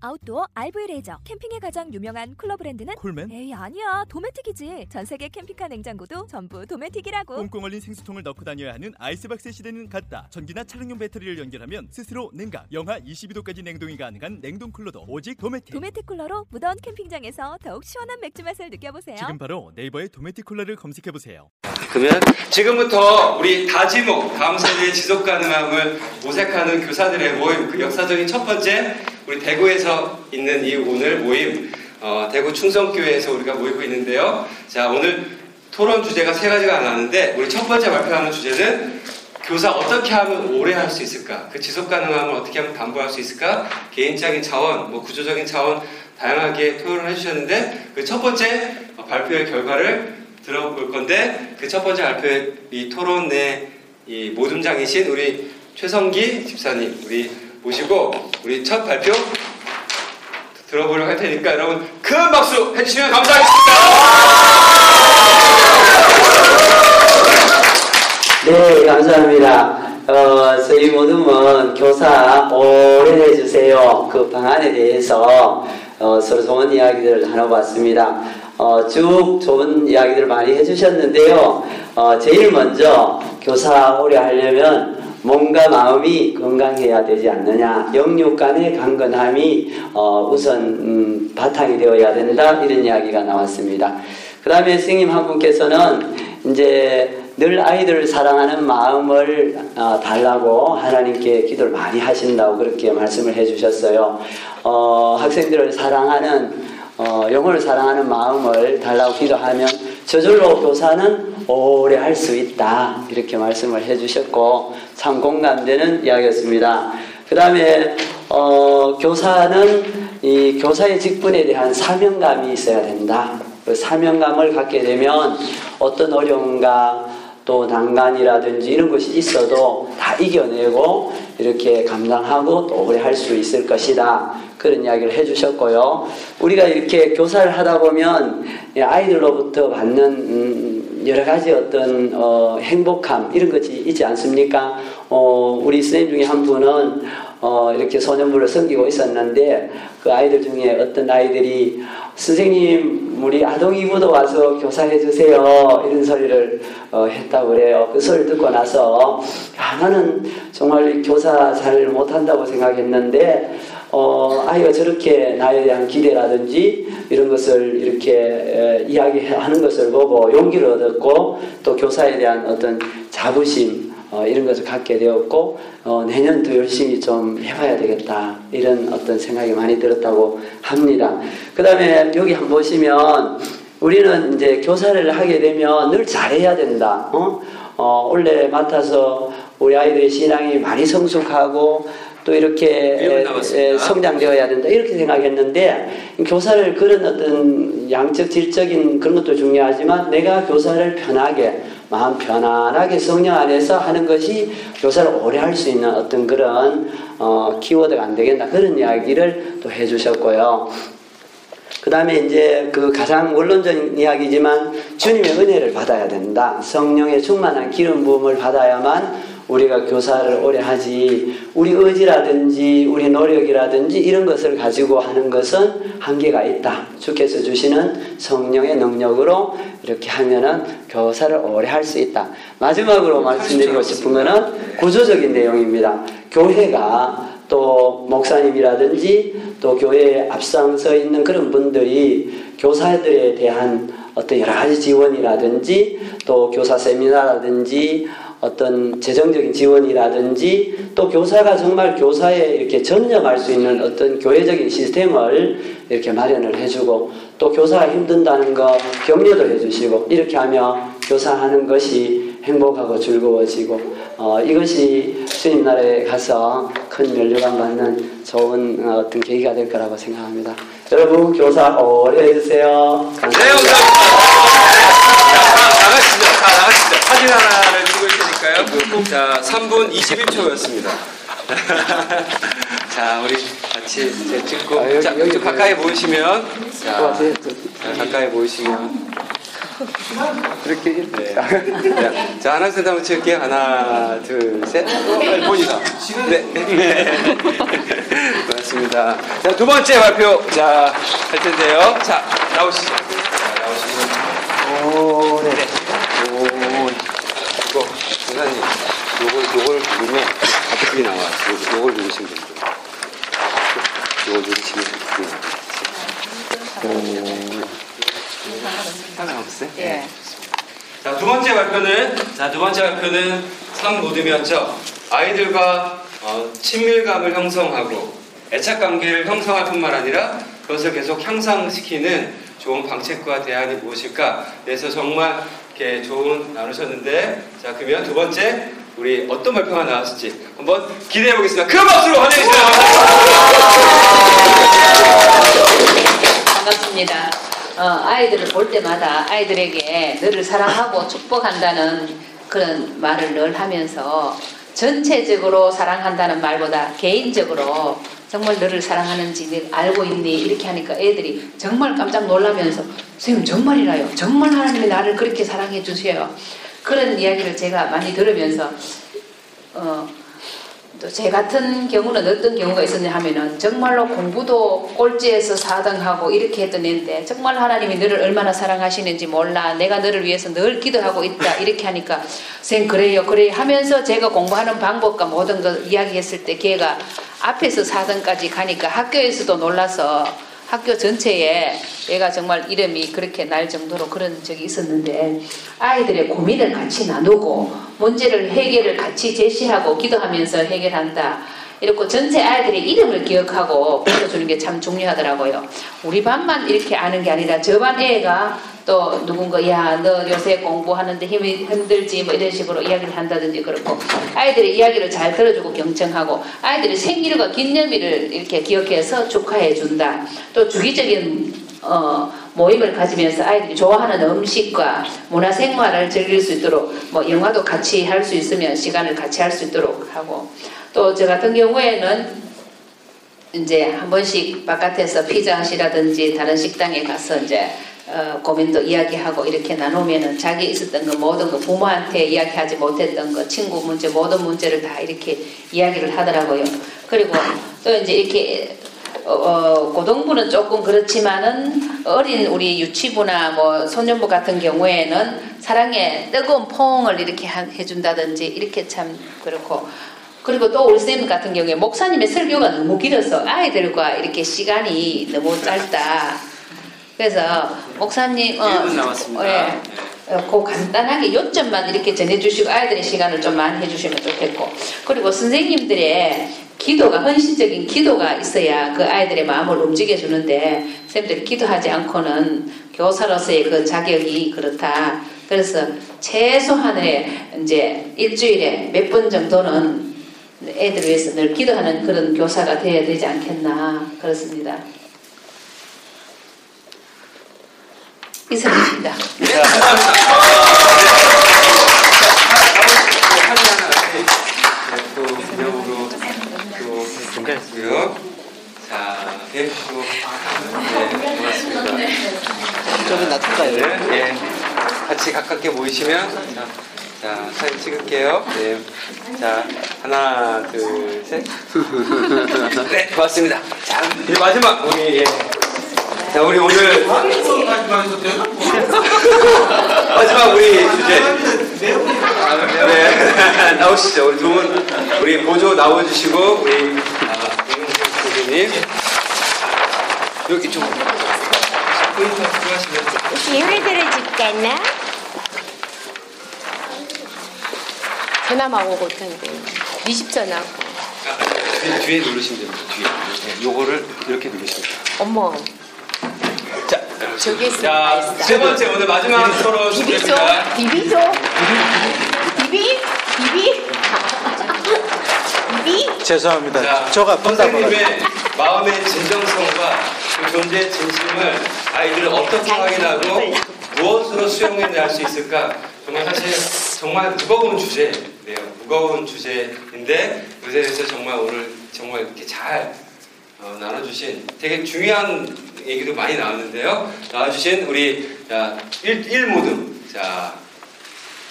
아웃도어 RV 레저 캠핑에 가장 유명한 쿨러 브랜드는 콜맨? 에이 아니야 도메틱이지 전 세계 캠핑카 냉장고도 전부 도메틱이라고 꽁꽁 얼린 생수통을 넣고 다녀야 하는 아이스박스 시대는 갔다. 전기나 차량용 배터리를 연결하면 스스로 냉각, 영하 22도까지 냉동이 가능한 냉동 쿨러도 오직 도메틱. 도메틱 쿨러로 무더운 캠핑장에서 더욱 시원한 맥주 맛을 느껴보세요 지금 바로 네이버에 도메틱 쿨러를 검색해 보세요. 그러면 지금부터 우리 다지목 다음 세대의 지속 가능함을 모색하는 교사들의 모임 그 역사적인 첫 번째 우리 대구에서 있는 이 오늘 모임 어, 대구 충성교회에서 우리가 모이고 있는데요. 자 오늘 토론 주제가 세 가지가 나왔는데 우리 첫 번째 발표하는 주제는 교사 어떻게 하면 오래 할 수 있을까? 그 지속 가능함을 어떻게 하면 담보할 수 있을까? 개인적인 차원, 뭐 구조적인 차원 다양하게 토론을 해주셨는데 그 첫 번째 발표의 결과를 들어볼 건데 그 첫 번째 발표의 이 토론의 이 모둠장이신 우리 최성기 집사님 우리 모시고 우리 첫 발표 들어보려고 할 테니까 여러분 큰 박수 해주시면 감사하겠습니다. 네, 감사합니다. 어, 저희 모두는 교사 오래 해 주세요. 그 방안에 대해서 어, 서로 좋은 이야기들을 나눠봤습니다. 어, 쭉 좋은 이야기들을 많이 해주셨는데요. 어, 제일 먼저 교사 오래 하려면 몸과 마음이 건강해야 되지 않느냐. 영육 간의 강건함이 어, 우선 음, 바탕이 되어야 된다. 이런 이야기가 나왔습니다. 그 다음에 스님 한 분께서는 이제 늘 아이들을 사랑하는 마음을 어, 달라고 하나님께 기도를 많이 하신다고 그렇게 말씀을 해주셨어요. 어, 학생들을 사랑하는 어, 영혼을 사랑하는 마음을 달라고 기도하면 저절로 교사는 오래 할 수 있다 이렇게 말씀을 해주셨고 참 공감되는 이야기였습니다. 그 다음에 어, 교사는 이 교사의 직분에 대한 사명감이 있어야 된다. 그 사명감을 갖게 되면 어떤 어려움과 또 난간이라든지 이런 것이 있어도 다 이겨내고 이렇게 감당하고 또 오래 할 수 있을 것이다. 그런 이야기를 해주셨고요. 우리가 이렇게 교사를 하다 보면 아이들로부터 받는 음, 여러 가지 어떤 어, 행복함 이런 것이 있지 않습니까? 어, 우리 선생님 중에 한 분은 어, 이렇게 소년부를 섬기고 있었는데 그 아이들 중에 어떤 아이들이 선생님 우리 아동 이부도 와서 교사해 주세요 이런 소리를 어, 했다고 그래요. 그 소리를 듣고 나서 야, 나는 정말 교사 잘 못한다고 생각했는데 어, 아이가 저렇게 나에 대한 기대라든지 이런 것을 이렇게 에, 이야기하는 것을 보고 용기를 얻었고 또 교사에 대한 어떤 자부심 어, 이런 것을 갖게 되었고 어, 내년 더 열심히 좀 해봐야 되겠다 이런 어떤 생각이 많이 들었다고 합니다. 그 다음에 여기 한번 보시면 우리는 이제 교사를 하게 되면 늘 잘해야 된다. 어? 어, 원래 맡아서 우리 아이들의 신앙이 많이 성숙하고 또 이렇게 에, 성장되어야 된다 이렇게 생각했는데 교사를 그런 어떤 양적 질적인 그런 것도 중요하지만 내가 교사를 편하게 마음 편안하게 성령 안에서 하는 것이 교사를 오래 할 수 있는 어떤 그런 어, 키워드가 안 되겠나 그런 이야기를 또 해주셨고요. 그 다음에 이제 그 가장 원론적인 이야기지만 주님의 은혜를 받아야 된다. 성령의 충만한 기름 부음을 받아야만 우리가 교사를 오래 하지 우리 의지라든지 우리 노력이라든지 이런 것을 가지고 하는 것은 한계가 있다. 주께서 주시는 성령의 능력으로 이렇게 하면은 교사를 오래 할 수 있다. 마지막으로 말씀드리고 싶은 것은 구조적인 내용입니다. 교회가 또 목사님이라든지 또 교회에 앞장서 있는 그런 분들이 교사들에 대한 어떤 여러 가지 지원이라든지 또 교사 세미나라든지 어떤 재정적인 지원이라든지 또 교사가 정말 교사에 이렇게 전념할 수 있는 어떤 교회적인 시스템을 이렇게 마련을 해주고 또 교사가 힘든다는 거 격려도 해주시고 이렇게 하면 교사하는 것이 행복하고 즐거워지고 어, 이것이 주님 나라에 가서 큰 면류관 받는 좋은 어, 어떤 계기가 될 거라고 생각합니다. 여러분 교사 오래 해주세요. 감사합니다. 네, 감사합니다. 자, 다 나가시죠. 다 나가시죠. 사진 하나를 있으니까. 할까요? 자, 3분 21초였습니다. 자, 우리 같이 이제 찍고. 아, 여기, 자, 여기 좀 가까이 모이시면. 자, 네, 자, 가까이 모이시면. 그렇게 네. 자, 자, 하나, 셋, 한번 칠게요. 하나, 둘, 셋. 빨리 보니까. 네. 네. 고맙습니다. 자, 두 번째 발표. 자, 할 텐데요. 자, 나오시죠. 자, 나오시고. 오, 네. 오, 이거, 선생님, 요걸, 요걸 누르면 어떻게 나와? 요, 요걸 누르시면 됩니다. 요걸 누르시면 어떻게 나와? 상관없어요? 네. 자, 두 번째 발표는, 자, 두 번째 발표는 3모듬이었죠. 아이들과 어, 친밀감을 형성하고 애착 관계를 형성할 뿐만 아니라 그것을 계속 향상시키는 좋은 방책과 대안이 무엇일까? 그래서 정말 이렇게 좋은 나누셨는데, 자, 그러면 두 번째, 우리 어떤 발표가 나왔을지 한번 기대해 보겠습니다. 큰 박수로 환영해 주세요. 반갑습니다. 어, 아이들을 볼 때마다 아이들에게 너를 사랑하고 축복한다는 그런 말을 늘 하면서 전체적으로 사랑한다는 말보다 개인적으로 정말 너를 사랑하는지 늘 알고 있니 이렇게 하니까 애들이 정말 깜짝 놀라면서 선생님 정말이라요 정말 하나님이 나를 그렇게 사랑해 주세요 그런 이야기를 제가 많이 들으면서 어, 또 제 같은 경우는 어떤 경우가 있었냐 하면은 정말로 공부도 꼴찌에서 4등하고 이렇게 했던 애인데 정말 하나님이 너를 얼마나 사랑하시는지 몰라. 내가 너를 위해서 늘 기도하고 있다. 이렇게 하니까 선 그래요 그래 하면서 제가 공부하는 방법과 모든 걸 이야기했을 때 걔가 앞에서 4등까지 가니까 학교에서도 놀라서 학교 전체에 얘가 정말 이름이 그렇게 날 정도로 그런 적이 있었는데 아이들의 고민을 같이 나누고 문제를 해결을 같이 제시하고 기도하면서 해결한다. 이렇게 전체 아이들의 이름을 기억하고 불러주는 게 참 중요하더라고요. 우리 반만 이렇게 아는 게 아니라 저 반 애가 또 누군가 야 너 요새 공부하는데 힘이 힘들지 뭐 이런 식으로 이야기를 한다든지 그렇고 아이들의 이야기를 잘 들어주고 경청하고 아이들의 생일과 기념일을 이렇게 기억해서 축하해 준다. 또 주기적인 어, 모임을 가지면서 아이들이 좋아하는 음식과 문화 생활을 즐길 수 있도록 뭐 영화도 같이 할 수 있으면 시간을 같이 할 수 있도록 하고 또 저 같은 경우에는 이제 한 번씩 바깥에서 피자 하시라든지 다른 식당에 가서 이제 어, 고민도 이야기하고 이렇게 나누면은 자기 있었던 거 모든 거 부모한테 이야기하지 못했던 거 친구 문제 모든 문제를 다 이렇게 이야기를 하더라고요. 그리고 또 이제 이렇게 어, 어, 고등부는 조금 그렇지만은 어린 우리 유치부나 뭐 소년부 같은 경우에는 사랑의 뜨거운 포옹을 이렇게 한- 해준다든지 이렇게 참 그렇고 그리고 또 우리 쌤 같은 경우에 목사님의 설교가 너무 길어서 아이들과 이렇게 시간이 너무 짧다. 그래서 목사님 어, 1분 남았습니다. 예. 어, 그 간단하게 요점만 이렇게 전해주시고 아이들의 시간을 좀 많이 해주시면 좋겠고 그리고 선생님들의 기도가 헌신적인 기도가 있어야 그 아이들의 마음을 움직여 주는데 선생님들이 기도하지 않고는 교사로서의 그 자격이 그렇다. 그래서 최소한의 이제 일주일에 몇 번 정도는 애들 위해서 늘 기도하는 그런 교사가 되어야 되지 않겠나 그렇습니다. 이상입니다. 네, 감사합니다. 또 기념으로 또 공개했고요. 자, 네, 또, 네, 고맙습니다. 네, 예. 같이 가깝게 모이시면 자, 자, 사진 찍을게요. 네. 자, 하나, 둘, 셋. 네, 고맙습니다. 자, 이제 마지막 우리 예. 자, 우리 오늘 마지막 우리 주제. 네, 나오시죠. 우리 두 분, 우리 보조 나와주시고, 우리, 아, 교수님. 여기 좀. 힘을 들어줄겠나? 전화만 오고 있던데 20전화 뒤에, 뒤에 누르시면 됩니다. 뒤에. 네, 요거를 이렇게 누르시면 돼요. 어머 자, 저기 있어 자, 세 번째 오늘 마지막 토론 비비죠? 준비합니다. 비비죠? 비비? 비비? 비비? 죄송합니다. 자, 저가 본다 선생님의 마음의 진정성과 그 존재의 진심을 아이들은 어떻게 확인하고 무엇으로 수용해 낼 수 있을까? 정말 사실 정말 무거운 주제네요. 무거운 주제인데 대해서 정말 오늘 정말 이렇게 잘 어, 나눠주신 되게 중요한 얘기도 많이 나왔는데요. 나와주신 우리 자, 일, 일모듬 자,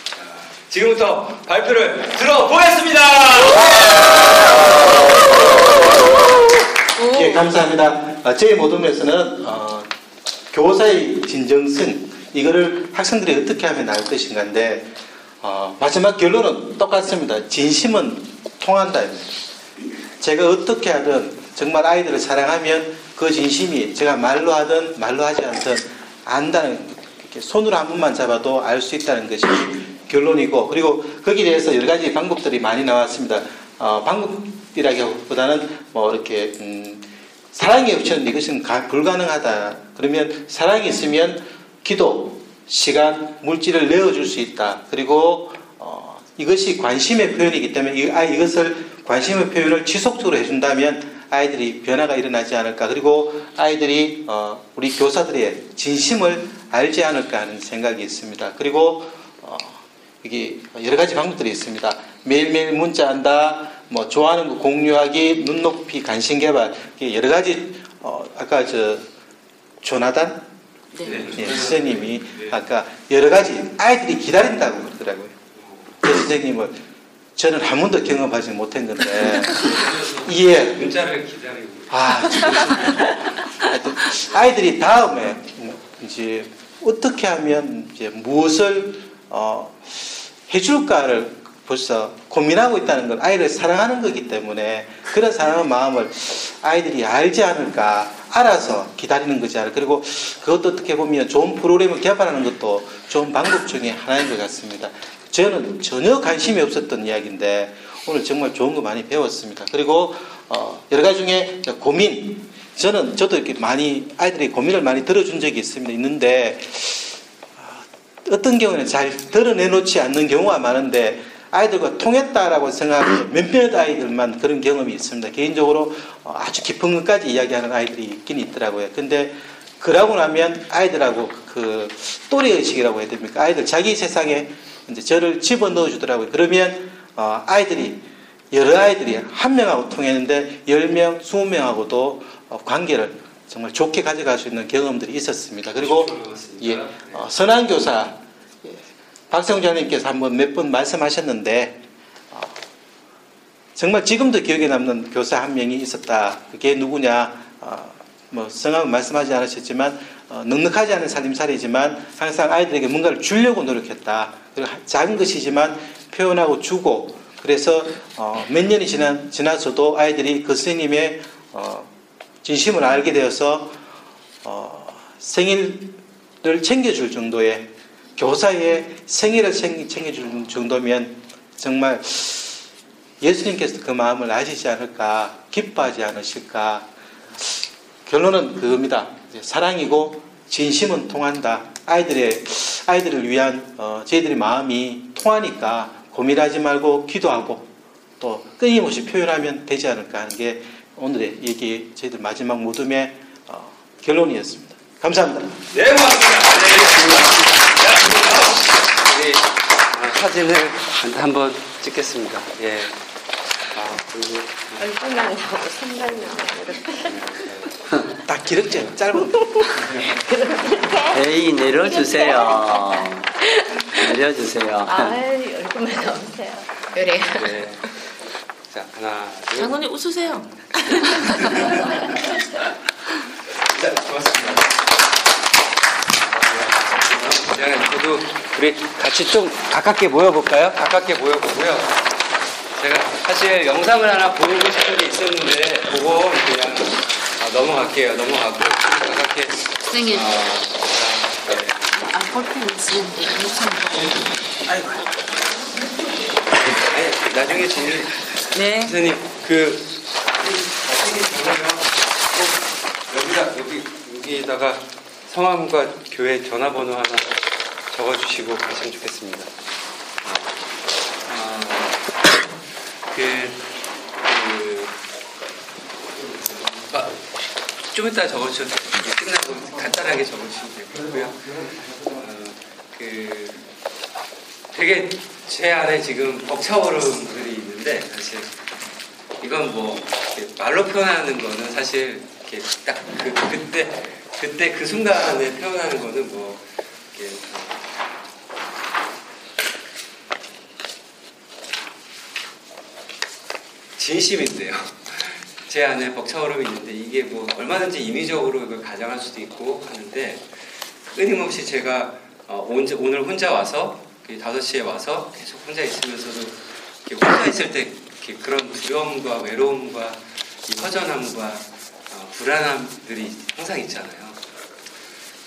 자, 지금부터 발표를 들어보겠습니다. 예, 감사합니다. 어, 제 모둠에서는 어, 교사의 진정성 이거를 학생들이 어떻게 하면 나을 것인가인데 어, 마지막 결론은 똑같습니다. 진심은 통한다. 제가 어떻게 하든 정말 아이들을 사랑하면 그 진심이 제가 말로 하든 말로 하지 않든 안다는 이렇게 손으로 한 번만 잡아도 알 수 있다는 것이 결론이고 그리고 거기에 대해서 여러 가지 방법들이 많이 나왔습니다. 어, 방법이라기보다는 뭐 이렇게 음, 사랑이 없이는 이것은 가- 불가능하다. 그러면 사랑이 있으면 기도, 시간, 물질을 내어줄 수 있다. 그리고 어, 이것이 관심의 표현이기 때문에 이, 아, 이것을 관심의 표현을 지속적으로 해준다면 아이들이 변화가 일어나지 않을까. 그리고 아이들이 어, 우리 교사들의 진심을 알지 않을까 하는 생각이 있습니다. 그리고 어, 이게 여러 가지 방법들이 있습니다. 매일매일 문자한다, 뭐 좋아하는 거 공유하기, 눈높이 관심 개발, 여러 가지 어, 아까 저 조나단 네. 예, 선생님이 아까 여러 가지 아이들이 기다린다고 그러더라고요. 그 선생님을 저는 한 번도 경험하지 못한 건데 예, 문자를 기다리고 아, 아이들이 다음에 이제 어떻게 하면 이제 무엇을 어, 해줄까를 벌써 고민하고 있다는 건 아이를 사랑하는 거기 때문에 그런 사랑하는 마음을 아이들이 알지 않을까 알아서 기다리는 거지 않을까 그리고 그것도 어떻게 보면 좋은 프로그램을 개발하는 것도 좋은 방법 중에 하나인 것 같습니다. 저는 전혀 관심이 없었던 이야기인데 오늘 정말 좋은 거 많이 배웠습니다. 그리고 어, 여러 가지 중에 고민 저는 저도 이렇게 많이 아이들이 고민을 많이 들어준 적이 있습니다. 있는데 어, 어떤 경우는 잘 드러내놓지 않는 경우가 많은데 아이들과 통했다라고 생각하는 몇몇 아이들만 그런 경험이 있습니다. 개인적으로 어, 아주 깊은 것까지 이야기하는 아이들이 있긴 있더라고요. 근데 그러고 나면 아이들하고 그 또래 의식이라고 해야 됩니까? 아이들 자기 세상에 이제 저를 집어 넣어 주더라고요. 그러면 어, 아이들이 여러 아이들이 한 명하고 통했는데 열 명, 스무 명하고도 어, 관계를 정말 좋게 가져갈 수 있는 경험들이 있었습니다. 그리고 예, 어, 선한 교사 예, 박성장님께서 한번 몇 번 말씀하셨는데 어, 정말 지금도 기억에 남는 교사 한 명이 있었다. 그게 누구냐? 어, 뭐 성함은 말씀하지 않으셨지만 어, 넉넉하지 않은 살림살이지만 항상 아이들에게 뭔가를 주려고 노력했다. 그리고 하- 작은 것이지만 표현하고 주고 그래서 어, 몇 년이 지난, 지나서도 아이들이 그 어, 진심을 알게 되어서 어, 생일을 챙겨줄 정도의 교사의 생일을 챙- 챙겨줄 정도면 정말 예수님께서 그 마음을 아시지 않을까 기뻐하지 않으실까 결론은 그겁니다. 사랑이고 진심은 통한다. 아이들의 아이들을 위한 어, 저희들의 마음이 통하니까 고민하지 말고 기도하고 또 끊임없이 표현하면 되지 않을까 하는 게 오늘의 얘기 저희들 마지막 모둠의 어, 결론이었습니다. 감사합니다. 네, 고맙습니다. 네, 고맙습니다. 우리 아, 사진을 한- 한번 찍겠습니다. 예. 아, 그리고 얼굴만 나오고 손만 나오고 딱 기럭지 짧은 에이 내려주세요. 내려주세요. 아이 얼굴만 나오세요. 그래. 네. 자, 하나, 둘. 장군님 웃으세요. 자, 고맙습니다. 그냥 저도 우리 같이 좀 가깝게 모여볼까요? 가깝게 모여보고요. 제가 사실 영상을 하나 보여주고 싶은 게 있었는데 그거 그냥 아, 넘어갈게요. 넘어가고 좀 가깝게 선생님. 아, 자, 네. 안볼 펜 있으는데 무슨 아이고 아니, 나중에 제일 네. 선생님 그 나중에 보면 꼭 여기다 여기 여기다가 성함과 교회 전화번호 하나 적어주시고 가시면 좋겠습니다. 아, 그, 그, 아, 좀 이따 적어주셔도 돼요. 끝나고 간단하게 적어주시면 되고요. 어, 그 되게 제 안에 지금 벅차오름들이 있는데 사실 이건 뭐 말로 표현하는 거는 사실 딱 그, 그때 그때 그 순간에 표현하는 거는 뭐 이렇게 진심인데요. 제 안에 벅차오름이 있는데 이게 뭐 얼마든지 임의적으로 이걸 가정할 수도 있고 하는데 끊임없이 제가 어, 온- 오늘 혼자 와서 5시에 와서 계속 혼자 있으면서도 혼자 있을 때 그런 두려움과 외로움과 이 허전함과 어, 불안함들이 항상 있잖아요.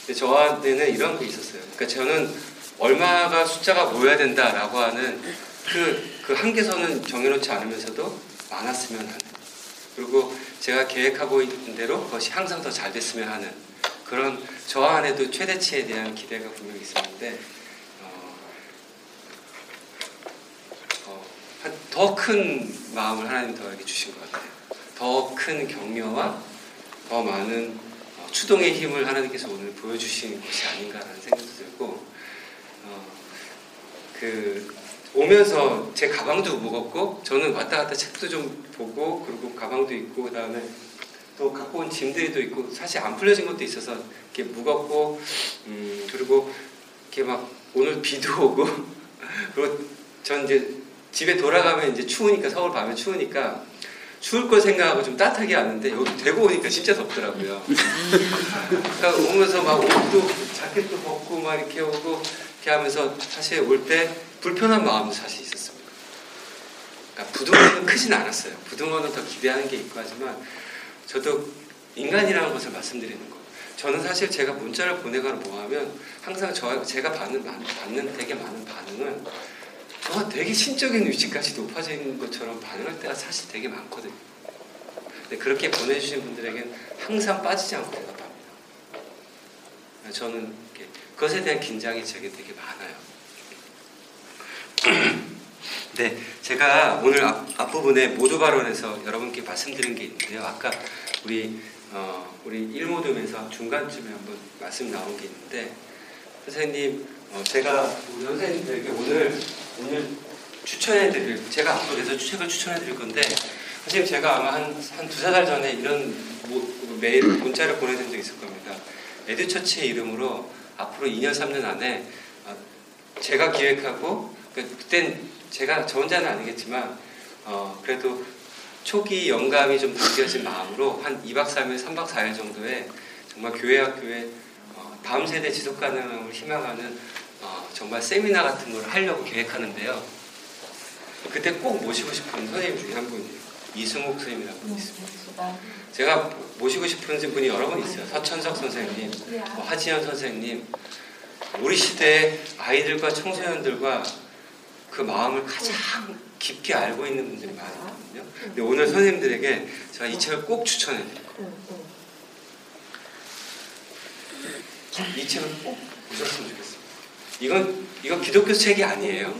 근데 저한테는 이런 게 있었어요. 그러니까 저는 얼마가 숫자가 모여야 된다라고 하는 그, 그 한계선은 정해놓지 않으면서도 많았으면 하는. 그리고 제가 계획하고 있는 대로 그것이 항상 더 잘 됐으면 하는 그런 저 안에도 최대치에 대한 기대가 분명히 있었는데 어, 더큰 마음을 하나님 더에게 주신 것 같아요. 더 큰 격려와 더 많은 어, 추동의 힘을 하나님께서 오늘 보여주신 것이 아닌가라는 생각도 들고 어, 그 오면서 제 가방도 무겁고 저는 왔다 갔다 책도 좀 보고 그리고 가방도 있고 그다음에 또 갖고 온 짐들도 있고 사실 안 풀려진 것도 있어서 이렇게 무겁고 음, 그리고 이렇게 막 오늘 비도 오고 그리고 전 이제 집에 돌아가면 이제 추우니까 서울 밤에 추우니까 추울 걸 생각하고 좀 따뜻하게 왔는데 여기 대구 오니까 진짜 덥더라고요. 그러니까 오면서 막 옷도 자켓도 벗고 막 이렇게 오고 이렇게 하면서 사실 올 때 불편한 마음도 사실 있었습니다. 그러니까 부등호는 크진 않았어요. 부등호는 더 기대하는 게 있고 하지만 저도 인간이라는 것을 말씀드리는 거. 저는 사실 제가 문자를 보내거나 뭐 하면 항상 저, 제가 받는, 받는 되게 많은 반응은 저가 되게 신적인 위치까지 높아진 것처럼 반응할 때가 사실 되게 많거든요. 근데 그렇게 보내주신 분들에겐 항상 빠지지 않고 대답합니다. 저는 그것에 대한 긴장이 제게 되게 많아요. 네, 제가 오늘 앞, 앞부분에 모두 발언에서 여러분께 말씀드린 게 있는데요. 아까 우리 어, 우리 일모둠에서 중간쯤에 한번 말씀 나온 게 있는데 선생님, 어, 제가 선생님들에게 오늘 오늘 추천해드릴 제가 앞으로 계속 책을 추천해드릴 건데 선생님 제가 아마 한 한 두세 달 전에 이런 모, 메일 문자를 보내준 적이 있을 겁니다. 에듀처치의 이름으로 앞으로 2년 3년 안에 어, 제가 기획하고 그- 그땐 제가 저 혼자는 아니겠지만 어, 그래도 초기 영감이 좀 담겨진 마음으로 한 2박 3일, 3박 4일 정도의 정말 교회 학교에 어, 다음 세대 지속 가능함을 희망하는 어, 정말 세미나 같은 걸 하려고 계획하는데요. 그때 꼭 모시고 싶은 선생님 중에 한 분이에요. 이승욱 선생님이라고 분이 있습니다. 제가 모시고 싶은 분이 여러 분 있어요. 서천석 선생님, 뭐 하지연 선생님, 우리 시대의 아이들과 청소년들과 그 마음을 가장 깊게 알고 있는 분들이 많거든요. 근데 오늘 선생님들에게 제가 이 책을 꼭 추천해 드려요. 이 책을 꼭 보셨으면 좋겠습니다. 이건 이건 기독교 책이 아니에요.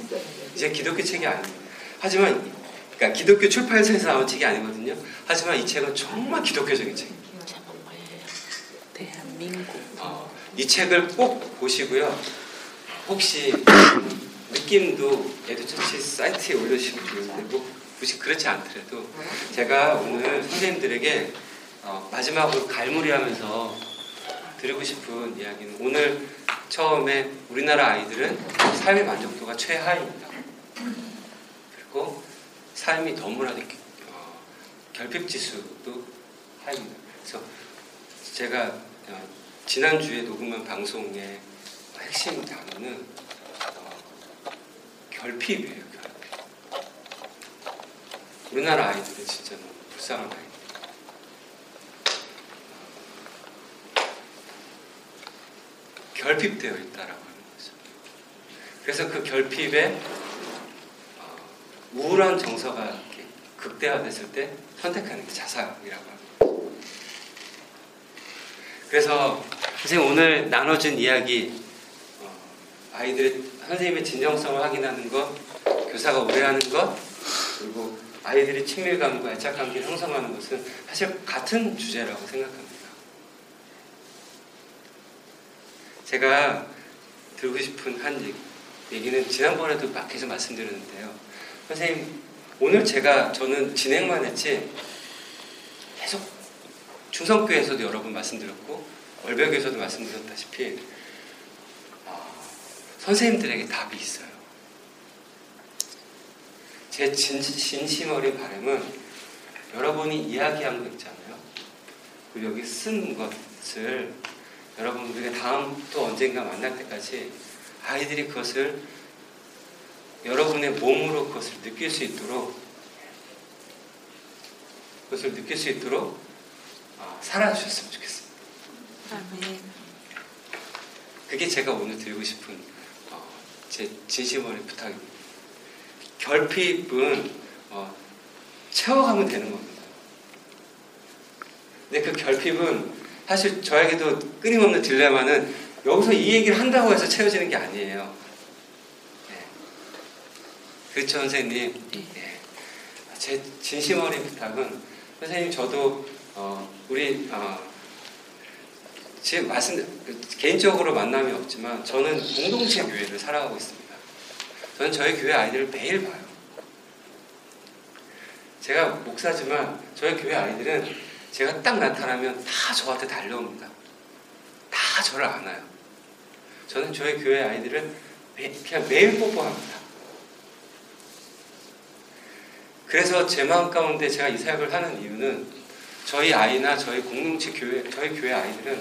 이제 기독교 책이 아니에요. 하지만 그러니까 기독교 출판사에서 나온 책이 아니거든요. 하지만 이 책은 정말 기독교적인 책입니다. 대한민국. 어, 이 책을 꼭 보시고요. 혹시 느낌도 에듀처치 사이트에 올려주시면 좋은데 뭐 굳이 그렇지 않더라도 제가 오늘 선생님들에게 어, 마지막으로 갈무리하면서 드리고 싶은 이야기는 오늘 처음에 우리나라 아이들은 삶의 만족도가 최하입니다. 그리고 삶이 너무나도 어, 결핍 지수도 하입니다. 그래서 제가 어, 지난주에 녹음한 방송의 핵심 단어는 어, 결핍이에요. 결핍. 우리나라 아이들은 진짜 너무 불쌍한 아이들. 결핍되어 있다라고 하는 거죠. 그래서 그 결핍에 어, 우울한 정서가 극대화됐을 때 선택하는 게 자살이라고 합니다. 그래서 선생님 오늘 나눠준 이야기 어, 아이들의 선생님의 진정성을 확인하는 것, 교사가 오해하는 것, 그리고 아이들이 친밀감과 애착관계를 형성하는 것은 사실 같은 주제라고 생각합니다. 제가 들고 싶은 한 얘기, 얘기는 지난번에도 막 계속 말씀드렸는데요. 선생님, 오늘 제가 저는 진행만 했지 계속 충성교에서도 여러 번 말씀드렸고 월벽에서도 말씀드렸다시피 아, 선생님들에게 답이 있어요. 제 진, 진심 어린 바람은 여러분이 이야기한 거 있잖아요. 그리고 여기 쓴 것을 여러분 우리가 다음 또 언젠가 만날 때까지 아이들이 그것을 여러분의 몸으로 그것을 느낄 수 있도록 그것을 느낄 수 있도록 아, 살아주셨으면 좋겠습니다. 아멘. 그게 제가 오늘 드리고 싶은 어, 제 진심 어린 부탁입니다. 결핍은 어, 채워가면 되는 겁니다. 근데 그 결핍은 사실 저에게도 끊임없는 딜레마는 여기서 이 얘기를 한다고 해서 채워지는 게 아니에요. 네. 그렇죠, 선생님? 네. 제 진심 어린 부탁은 선생님 저도 어, 우리 어, 지금 말씀 개인적으로 만남이 없지만 저는 공동체 교회를 살아가고 있습니다. 저는 저희 교회 아이들을 매일 봐요. 제가 목사지만 저희 교회 아이들은 제가 딱 나타나면 다 저한테 달려옵니다. 다 저를 안아요. 저는 저희 교회 아이들을 매, 그냥 매일 뽀뽀합니다. 그래서 제 마음 가운데 제가 이 사역을 하는 이유는 저희 아이나 저희 공동체 교회, 저희 교회 아이들은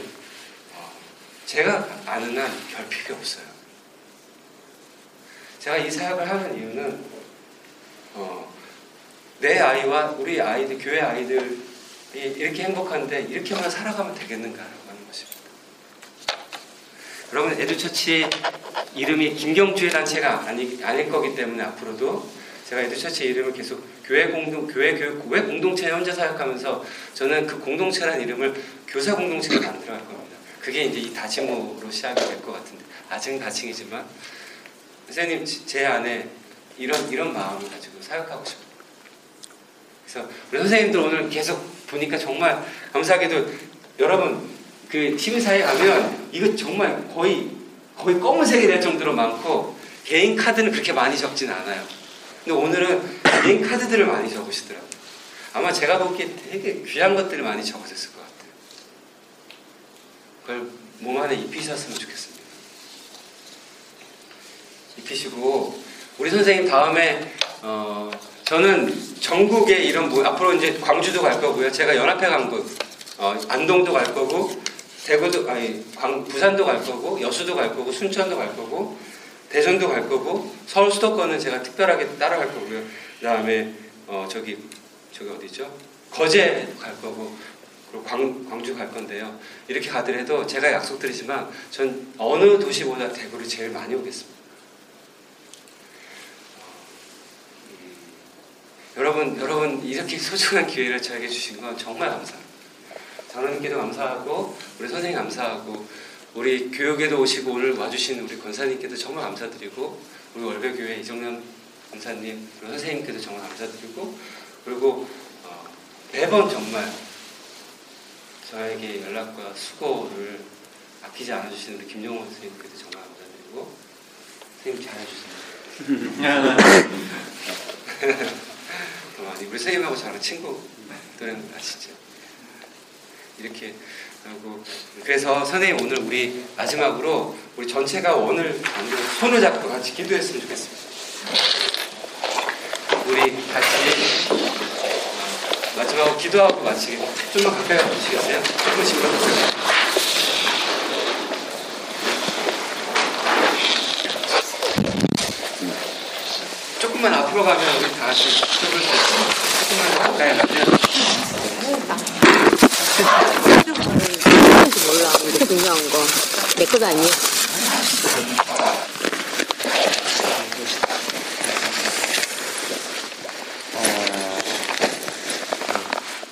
어, 제가 아는 한 결핍이 없어요. 제가 이 사역을 하는 이유는 어, 내 아이와 우리 아이들, 교회 아이들이 이렇게 행복한데 이렇게만 살아가면 되겠는가라고 하는 것입니다. 여러분, 에듀처치 이름이 김경주의 단체가 아니, 아닐 거기 때문에 앞으로도 제가 에듀처치 이름을 계속 교회 공동, 교회 교육, 왜 공동체에 혼자 사역하면서 저는 그 공동체라는 이름을 교사 공동체로 만들어 갈 겁니다. 그게 이제 이 다짐으로 시작이 될 것 같은데, 아직은 다칭이지만, 선생님, 제 안에 이런, 이런 마음을 가지고 사역하고 싶어요. 그래서 우리 선생님들 오늘 계속 보니까 정말 감사하게도 여러분 그 팀사에 가면 이거 정말 거의 거의 검은색이 될 정도로 많고 개인 카드는 그렇게 많이 적진 않아요. 근데 오늘은 개인 카드들을 많이 적으시더라고요. 아마 제가 보기에 되게 귀한 것들을 많이 적으셨을 것 같아요. 그걸 몸 안에 입히셨으면 좋겠습니다. 입히시고 우리 선생님 다음에 어, 저는 전국에 이런 뭐 앞으로 이제 광주도 갈 거고요. 제가 연합회 강북, 어, 안동도 갈 거고, 대구도 아니 광, 부산도 갈 거고, 여수도 갈 거고, 순천도 갈 거고, 대전도 갈 거고, 서울 수도권은 제가 특별하게 따라갈 거고요. 그다음에 어, 저기 저기 어디죠? 거제 갈 거고, 그리고 광, 광주 갈 건데요. 이렇게 가더라도 제가 약속드리지만 전 어느 도시보다 대구를 제일 많이 오겠습니다. 여러분, 여러분 이렇게 소중한 기회를 저에게 주신 건 정말 감사합니다. 장로님께도 감사하고 우리 선생님 감사하고 우리 교육에도 오시고 오늘 와주신 우리 권사님께도 정말 감사드리고 우리 월배교회 이정년 권사님 그리고 선생님께도 정말 감사드리고 그리고 어, 매번 정말 저에게 연락과 수고를 아끼지 않아주시는 우리 김용호 선생님께도 정말 감사드리고 선생님 잘해주세요. 우리 선생님하고 저랑 친구들은 아시죠? 이렇게 하고 그래서 선생님 오늘 우리 마지막으로 우리 전체가 오늘 손을 잡고 같이 기도했으면 좋겠습니다. 우리 같이 마지막으로 기도하고 마치기 좀만 가까이 와주시겠어요? 조금씩 올라보세요. 조금만 앞으로 가면 우리 다 같이 조금만 가까이 가면 뭔지 몰라. 근데 중요한 거. 내 것도 아니야.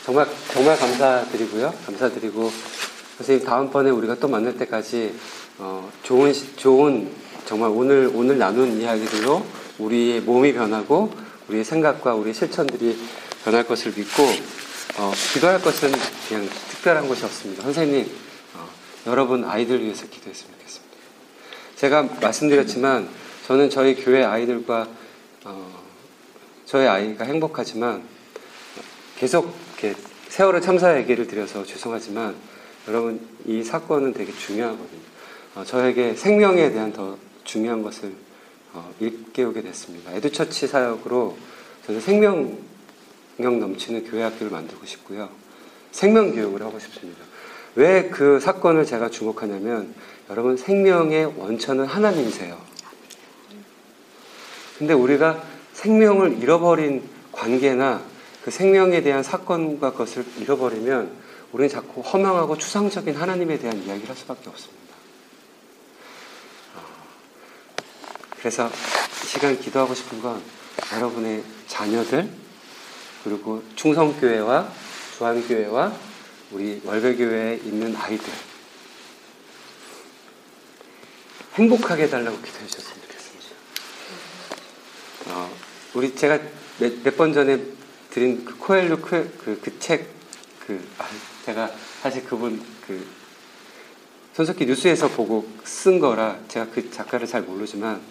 정말 정말 감사드리고요. 감사드리고 선생님 다음번에 우리가 또 만날 때까지 어, 좋은 시- 좋은 정말 오늘 오늘 나눈 이야기들로 우리의 몸이 변하고 우리의 생각과 우리의 실천들이 변할 것을 믿고 어, 기도할 것은 그냥 특별한 것이 없습니다. 선생님 어, 여러분 아이들 위해서 기도했으면 좋겠습니다. 제가 말씀드렸지만 저는 저희 교회 아이들과 어, 저희 아이가 행복하지만 계속 이렇게 세월호 참사 얘기를 드려서 죄송하지만 여러분 이 사건은 되게 중요하거든요. 어, 저에게 생명에 대한 더 중요한 것을 어, 일깨우게 됐습니다. 에듀처치 사역으로 저는 생명력 넘치는 교회 학교를 만들고 싶고요. 생명 교육을 하고 싶습니다. 왜 그 사건을 제가 주목하냐면 여러분 생명의 원천은 하나님이세요. 근데 우리가 생명을 잃어버린 관계나 그 생명에 대한 사건과 그것을 잃어버리면 우리는 자꾸 허망하고 추상적인 하나님에 대한 이야기를 할 수밖에 없습니다. 어, 그래서 이 시간 기도하고 싶은 건 여러분의 자녀들 그리고 충성교회와 주한교회와 우리 월배교회에 있는 아이들 행복하게 해달라고 기도해 주셨으면 좋겠습니다. 어, 우리 제가 몇 번 전에 드린 그 코엘루 그책 그, 아, 제가 사실 그분 그 손석희 뉴스에서 보고 쓴 거라 제가 그 작가를 잘 모르지만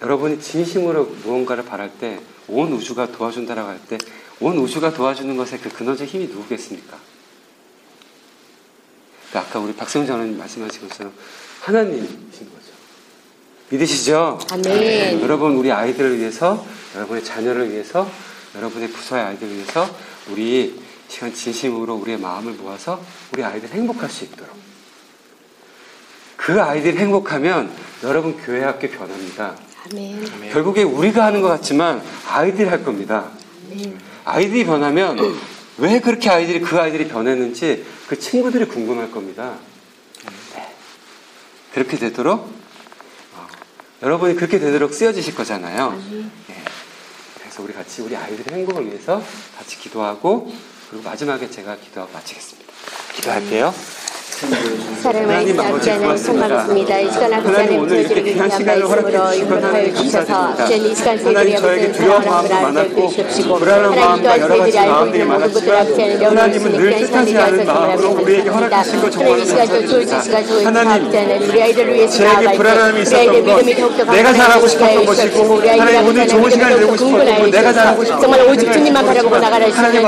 여러분이 진심으로 무언가를 바랄 때 온 우주가 도와준다라고 할 때 온 우주가 도와주는 것에 그 근원적 힘이 누구겠습니까? 그 아까 우리 박세훈 장로님 말씀하신 것처럼 하나님이신 거죠. 믿으시죠? 아멘. 여러분 우리 아이들을 위해서 여러분의 자녀를 위해서 여러분의 부서의 아이들을 위해서 우리 시간 진심으로 우리의 마음을 모아서 우리 아이들 행복할 수 있도록 그 아이들이 행복하면 여러분 교회 학교 변합니다. 아멘. 결국에 우리가 하는 것 같지만 아이들이 할 겁니다. 아이들이 변하면 왜 그렇게 아이들이 그 아이들이 변했는지 그 친구들이 궁금할 겁니다. 네. 그렇게 되도록 어, 여러분이 그렇게 되도록 쓰여지실 거잖아요. 네. 그래서 우리 같이 우리 아이들의 행복을 위해서 같이 기도하고 그리고 마지막에 제가 기도하고 마치겠습니다. 기도할게요. 사랑하는 아버지 하나님 송하겠습니다. 이 시간 아버지 하나님 저희들을 위한 말씀으로 용납하여 주셔서 저는 이 시간 저희들이 아버지 사랑하는 분을 알게 주십시고 하나님 또한 저희들이 알고 있는 모든 것들 아버지 하나님 영원하시는 귀한 시간이 되어서 정말 감사합니다. 하나님 이 시간 저 좋은 시간 저희 아버지 하나님 우리 아이들을 위해서 나아갈 때 우리 아이들 믿음이 더욱더 내가 잘하고 싶었던 것이고 하나님 오늘 좋은 시간이 되고 싶었던 건 내가 잘하고 싶었던 정말 오직 주님만 바라보고 나가라 하나님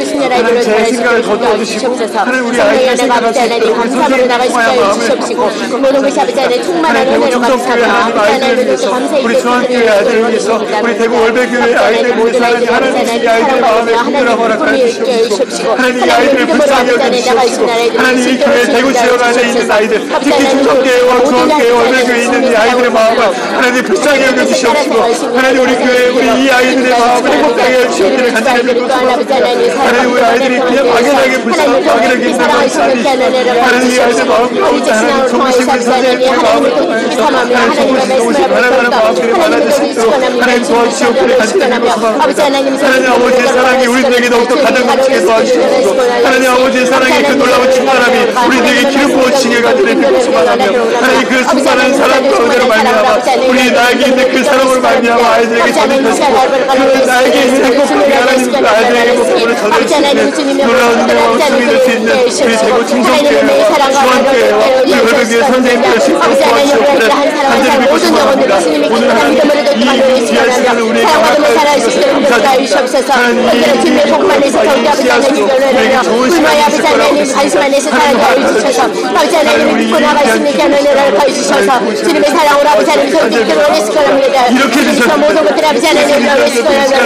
주시는 아이들을 아이들을 제 생각을 거두어 주시고 주옵소서 하나님 우리 아이들 은혜가 아버지 하나님 감사함으로 마음을 주시옵시고 모든 것이 아버지. 하나님 충만한 은혜로 하나님 아버지 아이들을 하나님 위해서 감사히 우리 중앙교회 아이들을 위해서 우리 대구 월배교회 아이들을 위해서 하나님 이 아이들의 마음에 흔들어 허락하여 주시옵시고 하나님 이 아이들을 불쌍히 여겨주시옵시고 하나님 이 교회 대구 지역 안에 있는 아이들 특히 중성교회와 중앙교회 월배교회에 있는 이 아이들의 마음을 하나님 불쌍히 여겨주시옵시고 하나님 우리 교회 우리 이 아이들의 마음을 행복하게 해주시옵기를 간절히 믿고 하나님 우리 아이들이 그냥 막연하게 불쌍하고 막연하게 사람이 하이 아이들 마음 가운데 하나님 분 선생님의 마음을 하나님 하나님의 마음들이 많아질 수 있도록 하나님 간절히 믿고 하나님 아버지의 사랑이 우리들에게 더욱더 가득 넘치게 도와주시옵시고 하나님 아버지의 사랑의 그 놀라운 충만함이 우리들에게 기름 부어지게 간절히 믿고 소망하며 하나님 그 충만한 사랑 가운데로 말미암아 우리 나에게 있는 그 사랑으로 말미암아 아이들에게 전해주시고 그 나에게 있는 행복함이 하나님 그 아이들에게 전해주시는 놀라운 은혜와 웃음이 될수 있는 우리 충 성교회와 우리 외국의 선생님들 신고 도와주시옵기를 간절히 믿고 소망합니다. 오늘 하나님 이 귀한 시간을 우리에게 감사드립니다 하나님 이 진의 복만에서 더욱더 아버지 하나님 우리에게 좋은 시간이 있을 거라고 관심 안에서 살아가여 주셔서. 아버지 하나님 믿고 나갈 수 있는 귀한 은혜를 가주셔서. 주님의 사랑으로 아버지 하나님 성직들 오랬을 거랍니다 이렇게 되셨습니다. 모든 것들 아버지 하나님 오랬을 거랍니다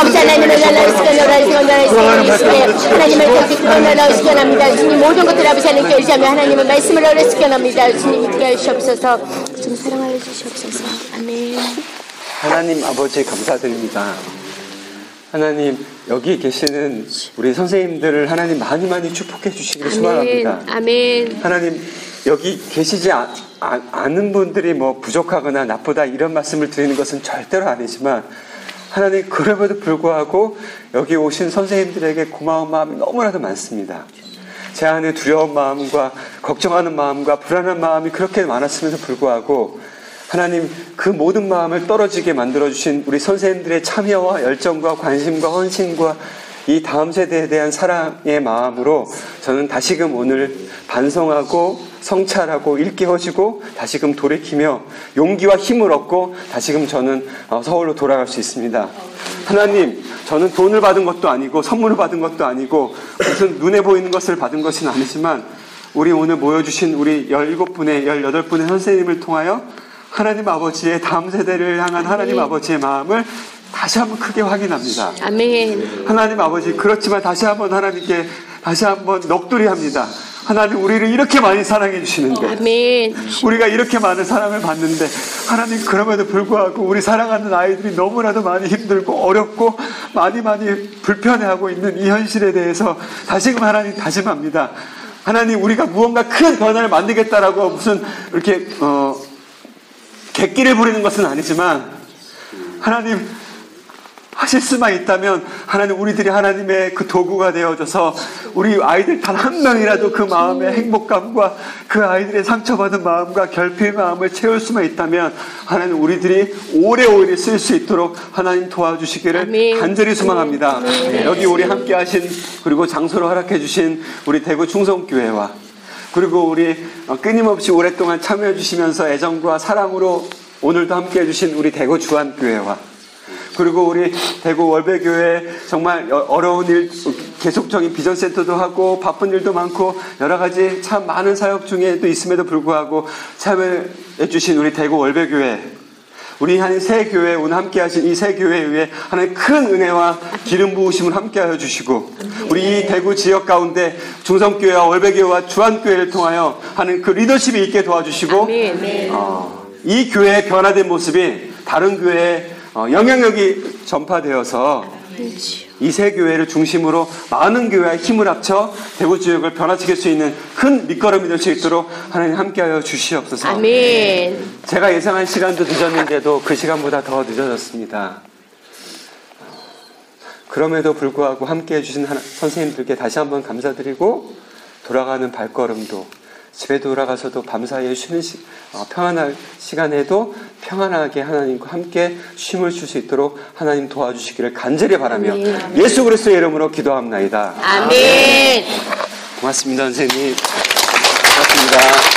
아버지 하나님을 날라오실 거랍니다 하나님을 성직들 날라오실 거랍니다 주님 모든 것들 아버지 하나님께 의지하며 하나님의 말씀을 거랍니다 주님 믿게 하시옵소서 좀 사랑하여 주시옵소서 아멘 하나님 아버지 감사드립니다. 하나님 여기 계시는 우리 선생님들을 하나님 많이 많이 축복해 주시기를 소망합니다. 아멘 하나님 여기 계시지 아, 아, 않은 분들이 뭐 부족하거나 나쁘다 이런 말씀을 드리는 것은 절대로 아니지만 하나님 그럼에도 불구하고 여기 오신 선생님들에게 고마운 마음이 너무나도 많습니다. 제 안에 두려운 마음과 걱정하는 마음과 불안한 마음이 그렇게 많았음에도 불구하고 하나님 그 모든 마음을 떨어지게 만들어 주신 우리 선생님들의 참여와 열정과 관심과 헌신과 이 다음 세대에 대한 사랑의 마음으로 저는 다시금 오늘 반성하고 성찰하고 일깨워지고 다시금 돌이키며 용기와 힘을 얻고 다시금 저는 어, 서울로 돌아갈 수 있습니다. 하나님, 저는 돈을 받은 것도 아니고 선물을 받은 것도 아니고 무슨 눈에 보이는 것을 받은 것은 아니지만 우리 오늘 모여주신 우리 17분의, 18분의 선생님을 통하여 하나님 아버지의 다음 세대를 향한 하나님 아버지의 마음을 다시 한번 크게 확인합니다. 아멘. 하나님 아버지, 그렇지만 다시 한번 하나님께 다시 한번 넋두리 합니다. 하나님 우리를 이렇게 많이 사랑해 주시는데 아멘. 우리가 이렇게 많은 사랑을 받는데 하나님 그럼에도 불구하고 우리 사랑하는 아이들이 너무나도 많이 힘들고 어렵고 많이 많이 불편해하고 있는 이 현실에 대해서 다시금 하나님 다짐합니다. 하나님 우리가 무언가 큰 변화를 만들겠다라고 무슨 이렇게 어 객기를 부리는 것은 아니지만 하나님 하실 수만 있다면 하나님 우리들이 하나님의 그 도구가 되어져서 우리 아이들 단 한 명이라도 그 마음의 행복감과 그 아이들의 상처받은 마음과 결핍의 마음을 채울 수만 있다면 하나님 우리들이 오래오래 쓸 수 있도록 하나님 도와주시기를 아멘. 간절히 소망합니다. 네, 여기 우리 함께 하신 그리고 장소를 허락해 주신 우리 대구 충성교회와 그리고 우리 어, 끊임없이 오랫동안 참여해 주시면서 애정과 사랑으로 오늘도 함께 해주신 우리 대구 주한교회와 그리고 우리 대구 월배교회 정말 어- 어려운 일, 계속적인 비전센터도 하고 바쁜 일도 많고 여러 가지 참 많은 사역 중에도 있음에도 불구하고 참여해 주신 우리 대구 월배교회 우리 하나님 새 교회 오늘 함께 하신 이새 교회 위에 하나님 큰 은혜와 기름 부으심을 함께 하여 주시고 우리 이 대구 지역 가운데 중성교회와 월배교회와 주한교회를 통하여 하는 그 리더십이 있게 도와주시고. 어, 이 교회의 변화된 모습이 다른 교회에 어, 영향력이 전파되어서 이세 교회를 중심으로 많은 교회와 힘을 합쳐 대구 지역을 변화시킬 수 있는 큰 밑거름이 될 수 있도록 하나님 함께하여 주시옵소서. 아멘. 제가 예상한 시간도 늦었는데도 그 시간보다 더 늦어졌습니다. 그럼에도 불구하고 함께 해 주신 하나- 선생님들께 다시 한번 감사드리고 돌아가는 발걸음도 집에 돌아가서도 밤사이에 쉬는 시, 어, 평안할 시간에도 평안하게 하나님과 함께 쉼을 쉴수 있도록 하나님 도와주시기를 간절히 바라며 아멘. 예수 그리스도의 이름으로 기도합나이다. 아멘. 고맙습니다, 선생님. 고맙습니다.